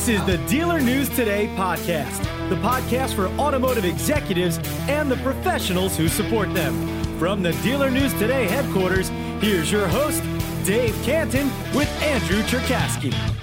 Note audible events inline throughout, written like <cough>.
This is the Dealer News Today podcast, the podcast for automotive executives and the professionals who support them. From the Dealer News Today headquarters, here's your host, Dave Cantin, with Andrew Cherkasky.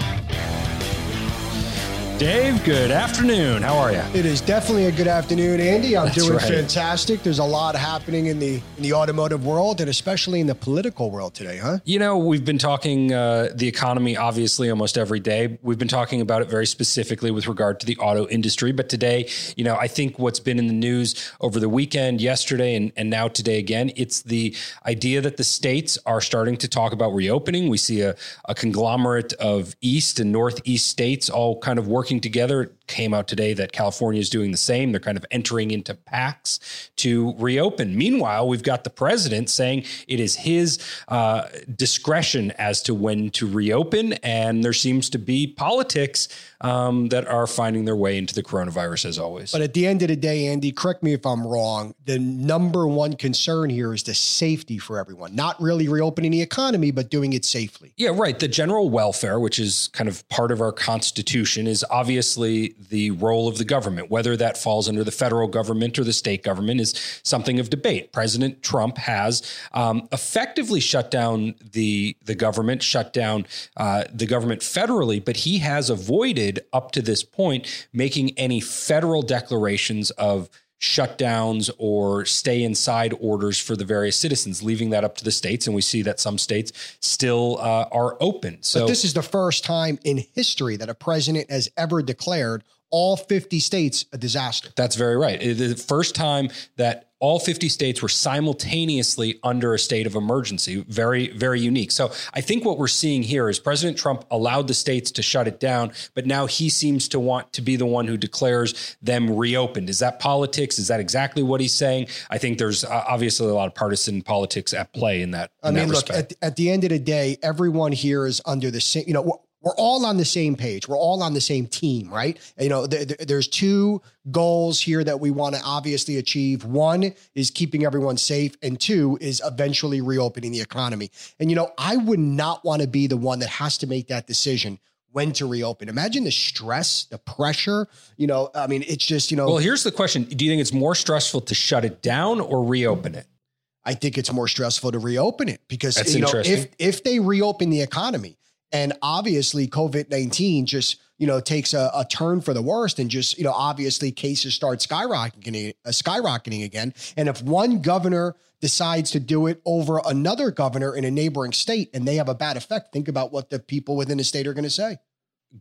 Dave, good afternoon. How are you? It is definitely a good afternoon, Andy. I'm That's doing right. fantastic. There's a lot happening in the in the automotive world and especially in the political world today, huh? You know, we've been talking uh, the economy obviously almost every day. We've been talking about it very specifically with regard to the auto industry. But today, you know, I think what's been in the news over the weekend, yesterday, and, and now today again, it's the idea that the states are starting to talk about reopening. We see a, a conglomerate of east and northeast states all kind of working together. Came out today that California is doing the same. They're kind of entering into pacts to reopen. Meanwhile, we've got the president saying it is his uh, discretion as to when to reopen, and there seems to be politics um, that are finding their way into the coronavirus as always. But at the end of the day, Andy, correct me if I'm wrong. The number one concern here is the safety for everyone. Not really reopening the economy, but doing it safely. Yeah, right. The general welfare, which is kind of part of our constitution, is obviously the role of the government. Whether that falls under the federal government or the state government is something of debate. President Trump has um, effectively shut down the the government, shut down uh, the government federally, but he has avoided up to this point making any federal declarations of shutdowns or stay inside orders for the various citizens, leaving that up to the states. And we see that some states still uh, are open. So But this is the first time in history that a president has ever declared all 50 states a disaster. that's very right. The first time that all 50 states were simultaneously under a state of emergency. Very, very unique. So I think what we're seeing here is President Trump allowed the states to shut it down, but now he seems to want to be the one who declares them reopened. Is that politics? Is that exactly what he's saying? I think there's uh, obviously a lot of partisan politics at play in that. I in that mean, look, at, at the end of the day, everyone here is under the same, you know, we're, all on the same page. We're all on the same team, right? You know, th- th- there's two goals here that we want to obviously achieve. One is keeping everyone safe, and two is eventually reopening the economy. And, you know, I would not want to be the one that has to make that decision when to reopen. Imagine the stress, the pressure. You know, I mean, it's just, you know, well, here's the question: Do you think it's more stressful to shut it down or reopen it? I think it's more stressful to reopen it because That's you know if if they reopen the economy and obviously COVID nineteen just you know takes a, a turn for the worst and just you know obviously cases start skyrocketing uh, skyrocketing again and if one governor decides to do it over another governor in a neighboring state and they have a bad effect think about what the people within the state are going to say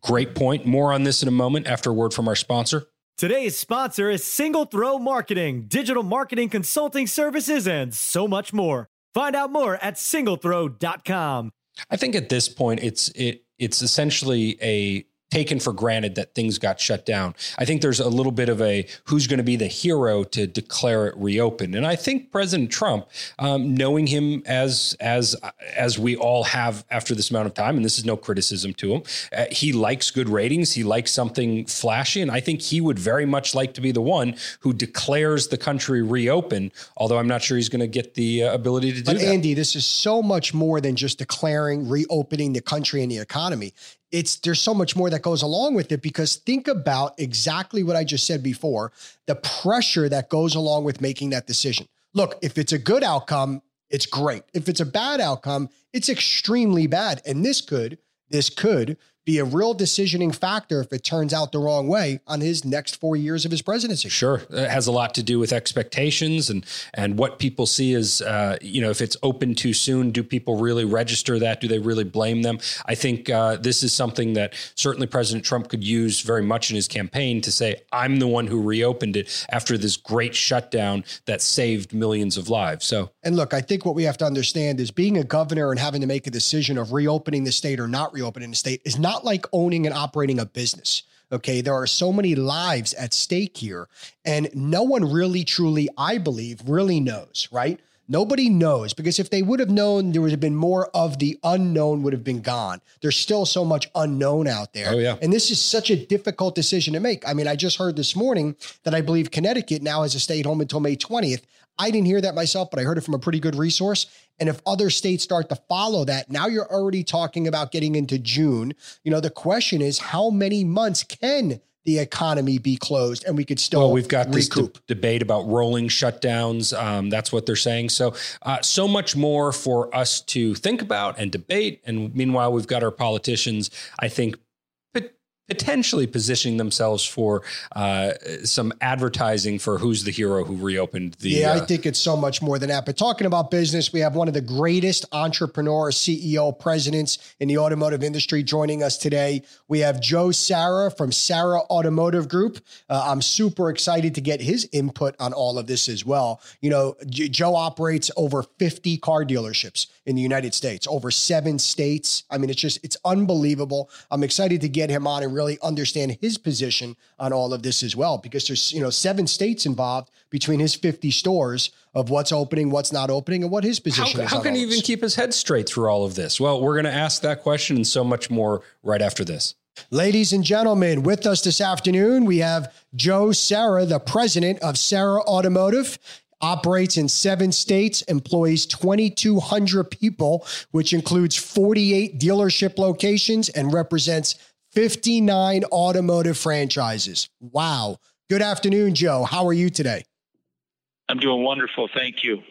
Great point. More on this in a moment after a word from our sponsor. Today's sponsor is Single Throw Marketing, digital marketing consulting services, and so much more. Find out more at singlethrow.com. I think at this point it's it it's essentially a taken for granted that things got shut down. I think there's a little bit of a who's going to be the hero to declare it reopened, and I think President Trump, um, knowing him as as as we all have after this amount of time, and this is no criticism to him, uh, he likes good ratings. He likes something flashy, and I think he would very much like to be the one who declares the country reopen. Although I'm not sure he's going to get the uh, ability to do But that. Andy, this is so much more than just declaring reopening the country and the economy. It's there's so much more that goes along with it because think about exactly what I just said before, the pressure that goes along with making that decision. Look, if it's a good outcome, it's great. If it's a bad outcome, it's extremely bad. And this could, this could be a real decisioning factor if it turns out the wrong way on his next four years of his presidency. Sure, it has a lot to do with expectations and and what people see as uh, you know if it's open too soon, do people really register that? Do they really blame them? I think uh, this is something that certainly President Trump could use very much in his campaign to say, "I'm the one who reopened it after this great shutdown that saved millions of lives." So And look, I think what we have to understand is being a governor and having to make a decision of reopening the state or not reopening the state is not like owning and operating a business. Okay. There are so many lives at stake here, and no one really, truly, I believe, really knows, right? Nobody knows because if they would have known, there would have been more of the unknown would have been gone. There's still so much unknown out there. Oh, yeah. And this is such a difficult decision to make. I mean, I just heard this morning that I believe Connecticut now has a stay at home until May 20th. I didn't hear that myself, but I heard it from a pretty good resource. And if other states start to follow that, now you're already talking about getting into June. You know, the question is how many months can the economy be closed and we could still well we've got recoup. this de- debate about rolling shutdowns um, that's what they're saying so uh, so much more for us to think about and debate and meanwhile we've got our politicians i think potentially positioning themselves for uh, some advertising for who's the hero who reopened the. Yeah, uh, I think it's so much more than that. But talking about business, we have one of the greatest entrepreneur, CEO, presidents in the automotive industry joining us today. We have Joe Serra from Serra Automotive Group. Uh, I'm super excited to get his input on all of this as well. You know, J- Joe operates over 50 car dealerships in the United States, over seven states. I mean, it's just, it's unbelievable. I'm excited to get him on and really understand his position on all of this as well, because there's, you know, seven states involved between his 50 stores of what's opening, what's not opening, and what his position how, is. How can he even keep his head straight through all of this? Well, we're going to ask that question and so much more right after this. Ladies and gentlemen, with us this afternoon, we have Joe Serra, the president of Serra Automotive operates in seven states, employs 2,200 people, which includes 48 dealership locations and represents 59 automotive franchises. Wow. Good afternoon, Joe. How are you today? I'm doing wonderful. Thank you.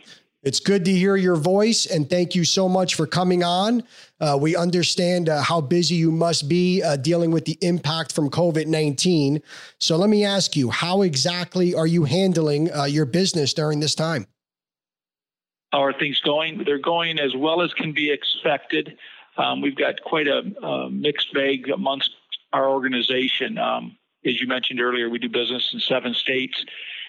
It's good to hear your voice, and thank you so much for coming on. Uh, we understand uh, how busy you must be uh, dealing with the impact from COVID 19. So, let me ask you, how exactly are you handling uh, your business during this time? How are things going? They're going as well as can be expected. Um, we've got quite a, a, mixed bag amongst our organization. Um, as you mentioned earlier, we do business in seven states.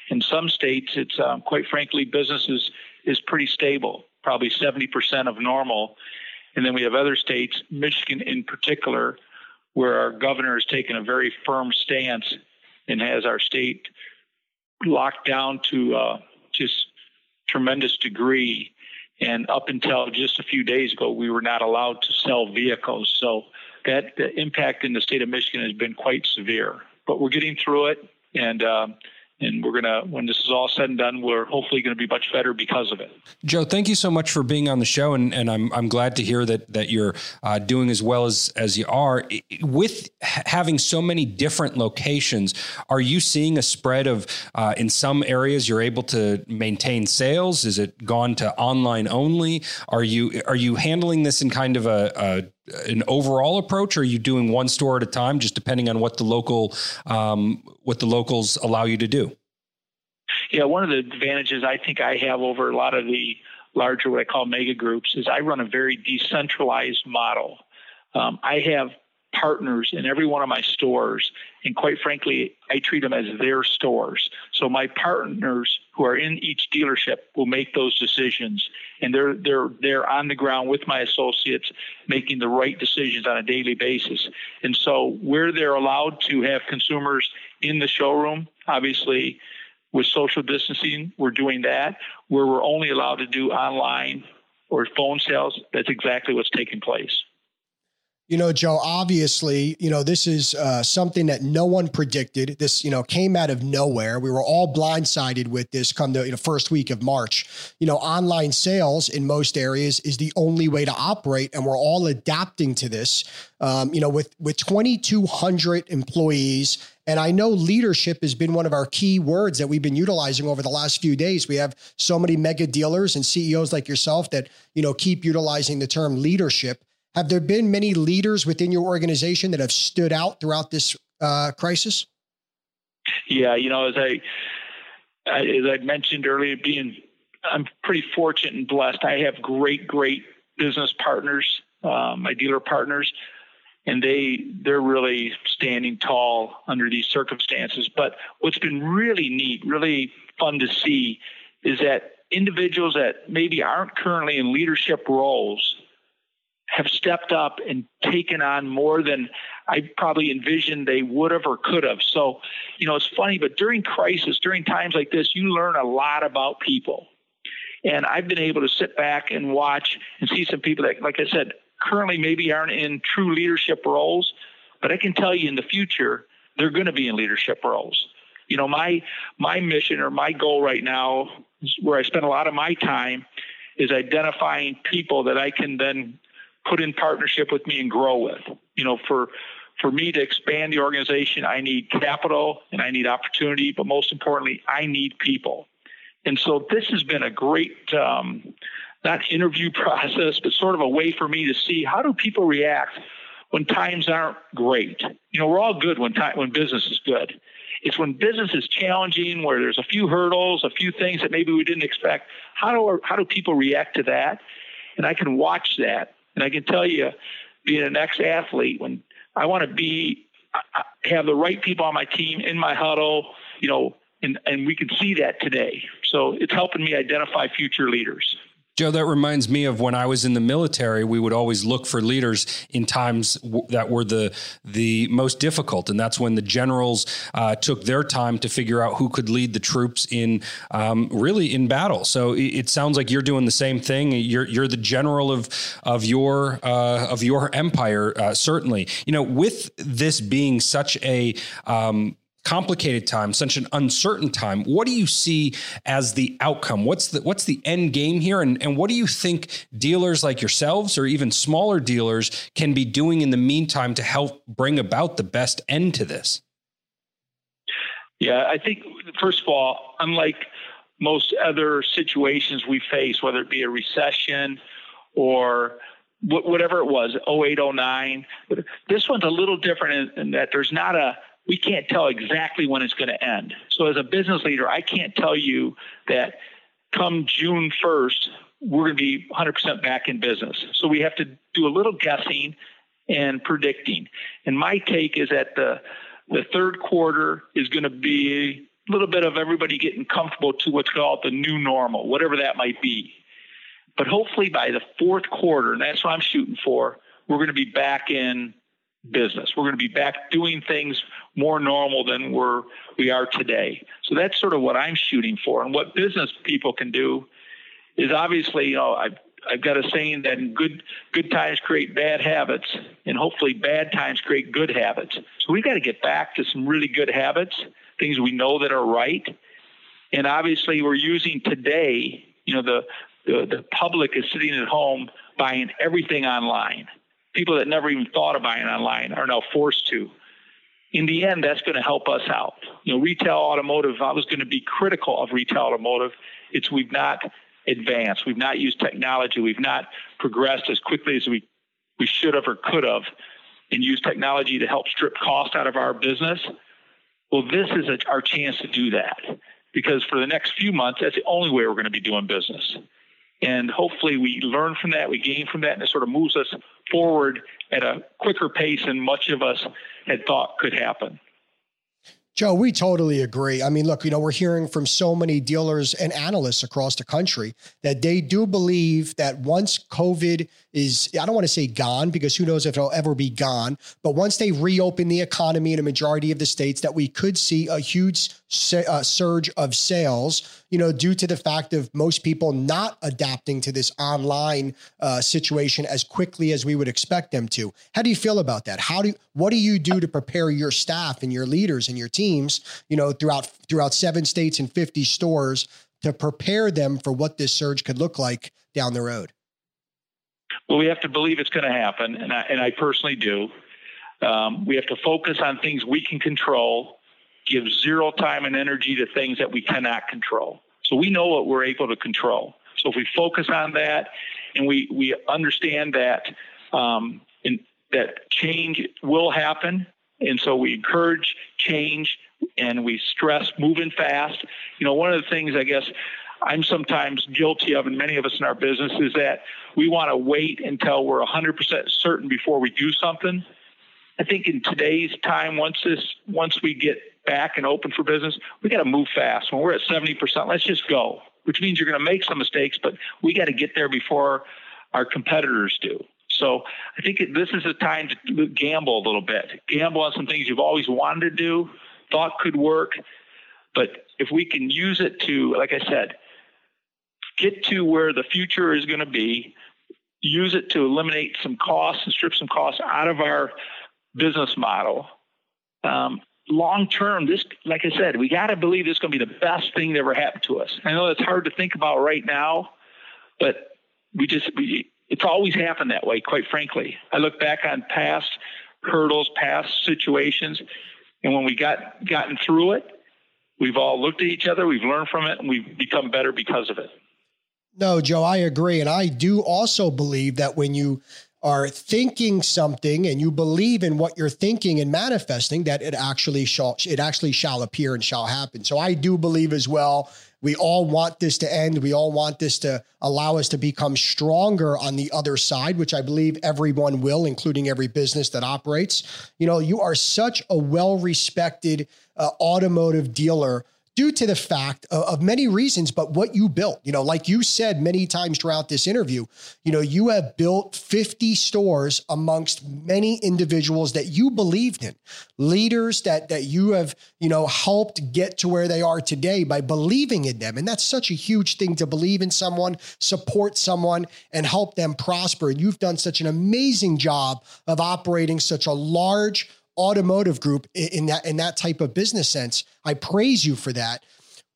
In some states, it's um, quite frankly, business is, is pretty stable, probably 70% of normal. And then we have other states, Michigan in particular, where our governor has taken a very firm stance and has our state locked down to uh, just tremendous degree and up until just a few days ago, we were not allowed to sell vehicles. So that impact in the state of Michigan has been quite severe. But we're getting through it, and uh, and we're gonna when this is all said and done we're hopefully going to be much better because of it. Joe thank you so much for being on the show and, and i'm, I'm glad to hear that that you're uh, doing as well as as you are. With having so many different locations are you seeing a spread of uh, in some areas you're able to maintain sales? Is it gone to online only? Are you are you handling this in kind of a, a an overall approach or are you doing one store at a time just depending on what the local um, what the locals allow you to do? Yeah one of the advantages i think i have over a lot of the larger what i call mega groups is i run a very decentralized model. Um, i have partners in every one of my stores. And quite frankly, I treat them as their stores. So my partners who are in each dealership will make those decisions. And they're they're they're on the ground with my associates making the right decisions on a daily basis. And so where they're allowed to have consumers in the showroom, obviously with social distancing, we're doing that. Where we're only allowed to do online or phone sales, that's exactly what's taking place. You know, Joe, obviously, you know, this is uh, something that no one predicted. This, you know, came out of nowhere. We were all blindsided with this come the you know, first week of March. You know, online sales in most areas is the only way to operate, and we're all adapting to this. Um, you know, with with 2,200 employees, and I know leadership has been one of our key words that we've been utilizing over the last few days. We have so many mega dealers and CEOs like yourself that, you know, keep utilizing the term leadership. Have there been many leaders within your organization that have stood out throughout this uh, crisis? Yeah, you know, as I as I mentioned earlier, being I'm pretty fortunate and blessed. I have great, great business partners, uh, my dealer partners, and they they're really standing tall under these circumstances. But what's been really neat, really fun to see, is that individuals that maybe aren't currently in leadership roles have stepped up and taken on more than I probably envisioned they would have or could have. So, you know, it's funny, but during crisis, during times like this, you learn a lot about people. And I've been able to sit back and watch and see some people that, like I said, currently maybe aren't in true leadership roles, but I can tell you in the future, they're going to be in leadership roles. You know, my my mission or my goal right now where I spend a lot of my time is identifying people that I can then put in partnership with me and grow with. You know, for for me to expand the organization, I need capital and I need opportunity, but most importantly, I need people. And so this has been a great, um, not interview <laughs> process, but sort of a way for me to see how do people react when times aren't great. You know, we're all good when time when business is good. It's when business is challenging, where there's a few hurdles, a few things that maybe we didn't expect. How do how do people react to that? And I can watch that, and I can tell you, being an ex-athlete, when I want to be have the right people on my team in my huddle, you know, and and we can see that today. So it's helping me identify future leaders. Joe, that reminds me of when I was in the military. We would always look for leaders in times w- that were the the most difficult, and that's when the generals uh, took their time to figure out who could lead the troops in um, really in battle. So it, it, sounds like you're doing the same thing. You're you're the general of of your uh, of your empire, uh, certainly. You know, with this being such a um, complicated time, such an uncertain time. What do you see as the outcome? What's the what's the end game here? And, and what do you think dealers like yourselves or even smaller dealers can be doing in the meantime to help bring about the best end to this? Yeah, I think first of all, unlike most other situations we face, whether it be a recession or whatever it was, 08, 09, this one's a little different in, in that there's not a we can't tell exactly when it's going to end. So as a business leader, I can't tell you that come June 1st, we're going to be 100% back in business. So we have to do a little guessing and predicting. And my take is that the the third quarter is going to be a little bit of everybody getting comfortable to what's called the new normal, whatever that might be. But hopefully by the fourth quarter, and that's what I'm shooting for, we're going to be back in business. We're going to be back doing things more normal than we're we are today. So that's sort of what I'm shooting for. And what business people can do is obviously, you know, I've I've got a saying that good good times create bad habits, and hopefully bad times create good habits. So we've got to get back to some really good habits, things we know that are right. And obviously, we're using today. You know, the the, the public is sitting at home buying everything online people that never even thought of buying online are now forced to. In the end, that's going to help us out. You know, retail automotive, I was going to be critical of retail automotive. It's we've not advanced, we've not used technology, we've not progressed as quickly as we, we should have or could have, and used technology to help strip cost out of our business. Well, this is a, our chance to do that because for the next few months, that's the only way we're going to be doing business. And hopefully we learn from that, we gain from that, and it sort of moves us forward at a quicker pace than much of us had thought could happen. Joe, we totally agree. I mean, look, you know, we're hearing from so many dealers and analysts across the country that they do believe that once COVID is, I don't want to say gone because who knows if it'll ever be gone, but once they reopen the economy in a majority of the states, that we could see a huge uh, surge of sales, you know, due to the fact of most people not adapting to this online uh, situation as quickly as we would expect them to. How do you feel about that? How do you, what do you do to prepare your staff and your leaders and your teams, you know, throughout throughout seven states and 50 stores to prepare them for what this surge could look like down the road? Well, we have to believe it's going to happen, and I, and I personally do. Um, we have to focus on things we can control, give zero time and energy to things that we cannot control. So we know what we're able to control. So if we focus on that, and we we understand that um, in, that change will happen, and so we encourage change and we stress moving fast. You know, one of the things I guess I'm sometimes guilty of, and many of us in our business, is that we want to wait until we're 100% certain before we do something. I think in today's time, once this, once we get back and open for business, we got to move fast. When we're at 70%, let's just go. Which means you're going to make some mistakes, but we got to get there before our competitors do. So I think this is a time to gamble a little bit. Gamble on some things you've always wanted to do, thought could work, but if we can use it to, like I said, get to where the future is going to be, use it to eliminate some costs and strip some costs out of our business model. Um, long term, this, like I said, we got to believe this is going to be the best thing that ever happened to us. I know it's hard to think about right now, but we just, we, it's always happened that way, quite frankly. I look back on past hurdles, past situations, and when we got gotten through it, we've all looked at each other, we've learned from it, and we've become better because of it. No, Joe, I agree. And I do also believe that when you are thinking something and you believe in what you're thinking and manifesting that it actually shall it actually shall appear and shall happen. So I do believe as well we all want this to end. We all want this to allow us to become stronger on the other side, which I believe everyone will, including every business that operates. You know, you are such a well respected uh, automotive dealer due to the fact of, of, many reasons, but what you built, you know, like you said many times throughout this interview, you know, you have built 50 stores amongst many individuals that you believed in, leaders that that you have, you know, helped get to where they are today by believing in them. And that's such a huge thing to believe in someone, support someone, and help them prosper. And you've done such an amazing job of operating such a large automotive group in that in that type of business sense. I praise you for that.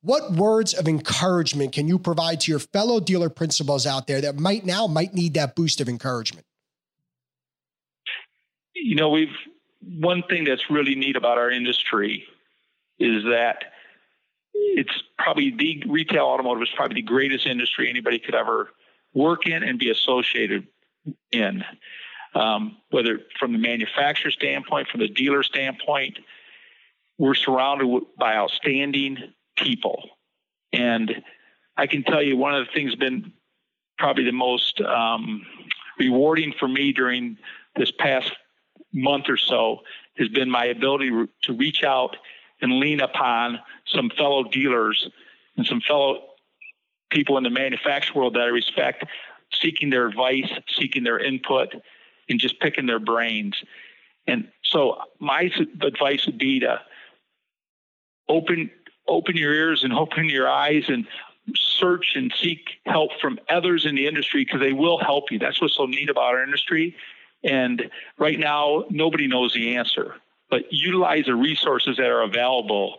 What words of encouragement can you provide to your fellow dealer principals out there that might now might need that boost of encouragement? You know, we've one thing that's really neat about our industry is that it's probably the retail automotive is probably the greatest industry anybody could ever work in and be associated in um, whether from the manufacturer standpoint, from the dealer standpoint, we're surrounded by outstanding people. And I can tell you one of the things been probably the most um, rewarding for me during this past month or so has been my ability to reach out and lean upon some fellow dealers and some fellow people in the manufacturing world that I respect, seeking their advice, seeking their input, and just picking their brains. And so my advice would be to open open your ears and open your eyes and search and seek help from others in the industry because they will help you. That's what's so neat about our industry. And right now, nobody knows the answer, but utilize the resources that are available,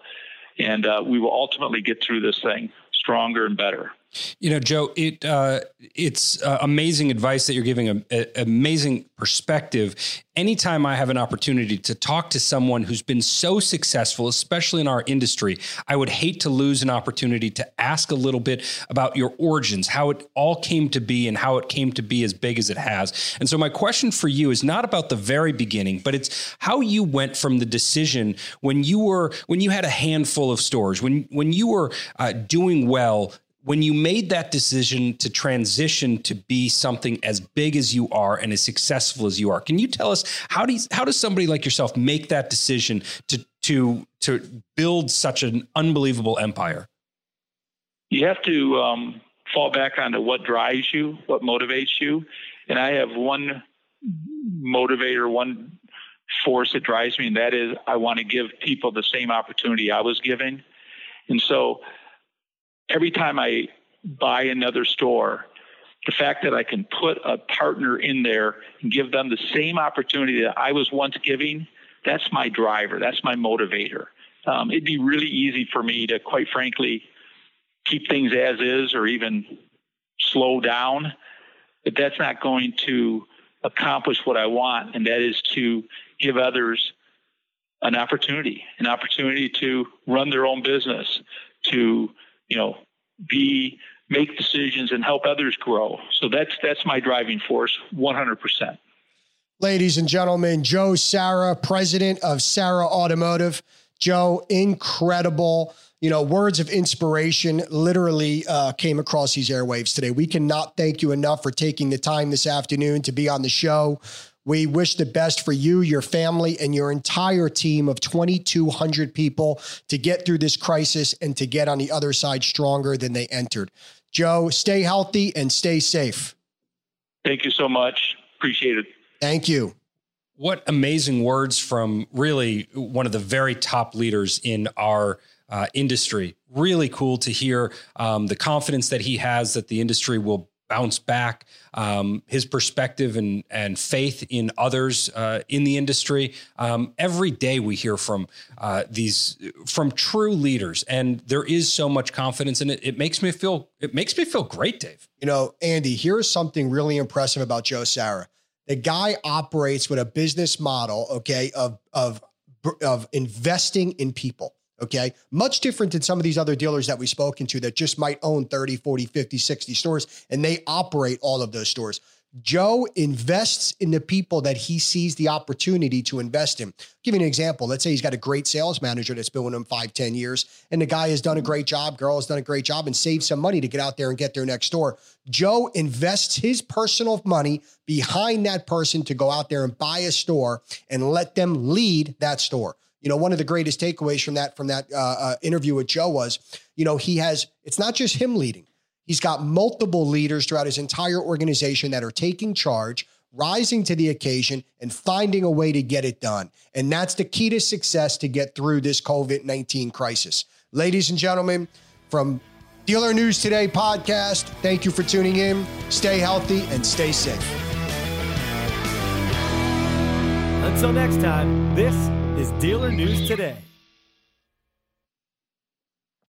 and uh, we will ultimately get through this thing stronger and better. You know, Joe, it uh, it's uh, amazing advice that you're giving, a, a, amazing perspective. Anytime I have an opportunity to talk to someone who's been so successful, especially in our industry, I would hate to lose an opportunity to ask a little bit about your origins, how it all came to be, and how it came to be as big as it has. And so, my question for you is not about the very beginning, but it's how you went from the decision when you were when you had a handful of stores, when when you were uh, doing well when you made that decision to transition to be something as big as you are and as successful as you are, can you tell us how do you, how does somebody like yourself make that decision to to to build such an unbelievable empire? You have to um, fall back onto what drives you, what motivates you, and I have one motivator, one force that drives me, and that is I want to give people the same opportunity I was given, and so every time I buy another store, the fact that I can put a partner in there and give them the same opportunity that I was once giving, that's my driver. That's my motivator. Um, it'd be really easy for me to, quite frankly, keep things as is or even slow down, but that's not going to accomplish what I want, and that is to give others an opportunity, an opportunity to run their own business, to you know, be make decisions and help others grow. So that's that's my driving force, 100%. Ladies and gentlemen, Joe Serra, president of Serra Automotive. Joe, incredible. You know, words of inspiration literally uh, came across these airwaves today. We cannot thank you enough for taking the time this afternoon to be on the show. We wish the best for you, your family, and your entire team of 2,200 people to get through this crisis and to get on the other side stronger than they entered. Joe, stay healthy and stay safe. Thank you so much. Appreciate it. Thank you. What amazing words from really one of the very top leaders in our uh, industry. Really cool to hear um, the confidence that he has that the industry will bounce back, um, his perspective and and faith in others uh, in the industry. Um, every day we hear from uh, these from true leaders, and there is so much confidence in it. It makes me feel it makes me feel great, Dave. You know, Andy, here's something really impressive about Joe Serra. The guy operates with a business model, okay, of of of investing in people. Okay. Much different than some of these other dealers that we've spoken to that just might own 30, 40, 50, 60 stores and they operate all of those stores. Joe invests in the people that he sees the opportunity to invest in. I'll give you an example. Let's say he's got a great sales manager that's been with him five, ten years, and the guy has done a great job, girl has done a great job, and saved some money to get out there and get their next door. Joe invests his personal money behind that person to go out there and buy a store and let them lead that store. You know, one of the greatest takeaways from that from that uh, uh, interview with Joe was, you know, he has. It's not just him leading He's got multiple leaders throughout his entire organization that are taking charge, rising to the occasion, and finding a way to get it done. And that's the key to success to get through this COVID 19 crisis. Ladies and gentlemen, from Dealer News Today podcast, thank you for tuning in. Stay healthy and stay safe. Until next time, this is Dealer News Today.